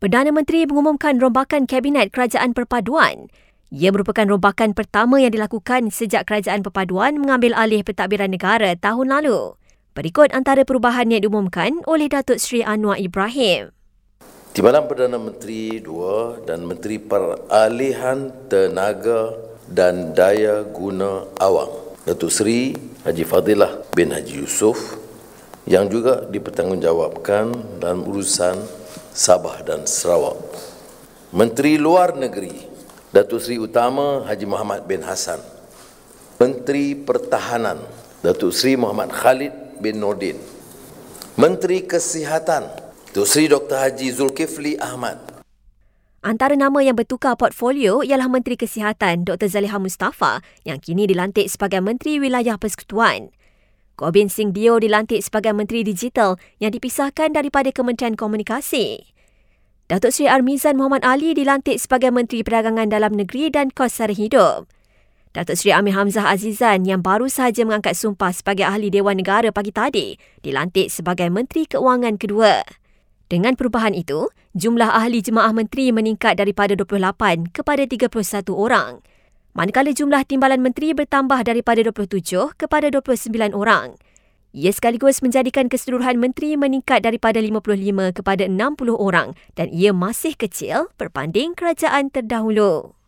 Perdana Menteri mengumumkan rombakan Kabinet Kerajaan Perpaduan. Ia merupakan rombakan pertama yang dilakukan sejak Kerajaan Perpaduan mengambil alih pentadbiran negara tahun lalu. Berikut antara perubahan yang diumumkan oleh Datuk Seri Anwar Ibrahim. Timbalan Perdana Menteri dua dan Menteri Peralihan Tenaga dan Daya Guna Awang, Datuk Seri Haji Fadilah bin Haji Yusof yang juga dipertanggungjawabkan dalam urusan Sabah dan Sarawak. Menteri Luar Negeri Datuk Seri Utama Haji Muhammad bin Hassan. Menteri Pertahanan Datuk Seri Muhammad Khalid bin Nordin. Menteri Kesihatan Datuk Seri Dr. Haji Zulkifli Ahmad. Antara nama yang bertukar portfolio ialah Menteri Kesihatan Dr. Zaliha Mustafa yang kini dilantik sebagai Menteri Wilayah Persekutuan. Gobin Singh Dio dilantik sebagai Menteri Digital yang dipisahkan daripada Kementerian Komunikasi. Datuk Seri Armizan Muhammad Ali dilantik sebagai Menteri Perdagangan Dalam Negeri dan Kos Sara Hidup. Datuk Seri Amir Hamzah Azizan yang baru sahaja mengangkat sumpah sebagai Ahli Dewan Negara pagi tadi dilantik sebagai Menteri Keuangan kedua. Dengan perubahan itu, jumlah ahli jemaah menteri meningkat daripada 28 kepada 31 orang manakala jumlah timbalan menteri bertambah daripada 27 kepada 29 orang. Ia sekaligus menjadikan keseluruhan menteri meningkat daripada 55 kepada 60 orang dan ia masih kecil berbanding kerajaan terdahulu.